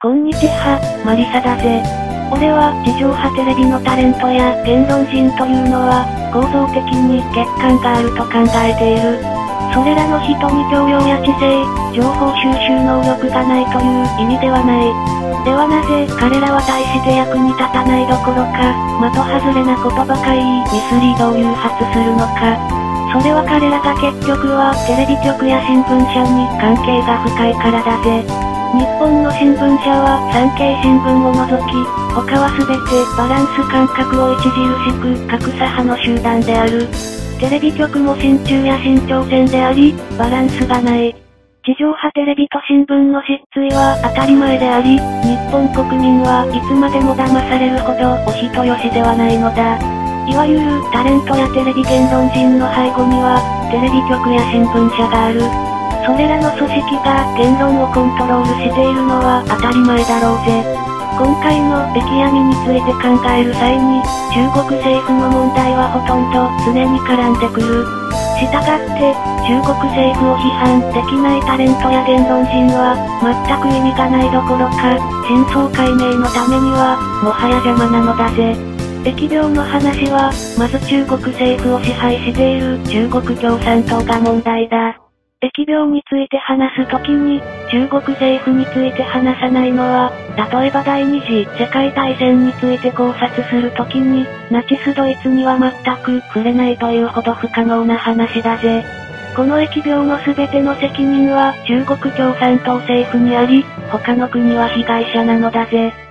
こんにちは、マリサだぜ。俺は地上波テレビのタレントや言論人というのは、構造的に欠陥があると考えている。それらの人に教養や知性、情報収集能力がないという意味ではない。ではなぜ彼らは大して役に立たないどころか、的外れなことばかりミスリードを誘発するのか。それは彼らが結局はテレビ局や新聞社に関係が深いからだぜ。日本の新聞社は産経新聞を除き、他は全てバランス感覚を著しく格差派の集団である。テレビ局も親中や新朝鮮であり、バランスがない。地上波テレビと新聞の失墜は当たり前であり、日本国民はいつまでも騙されるほどお人よしではないのだ。いわゆるタレントやテレビ言論人の背後には、テレビ局や新聞社がある。それらの組織が言論をコントロールしているのは当たり前だろうぜ。今回の敵闇について考える際に、中国政府の問題はほとんど常に絡んでくる。したがって、中国政府を批判できないタレントや言論人は、全く意味がないどころか、真相解明のためには、もはや邪魔なのだぜ。疫病の話は、まず中国政府を支配している中国共産党が問題だ。疫病について話すときに、中国政府について話さないのは、例えば第二次世界大戦について考察するときに、ナチスドイツには全く触れないというほど不可能な話だぜ。この疫病の全ての責任は中国共産党政府にあり、他の国は被害者なのだぜ。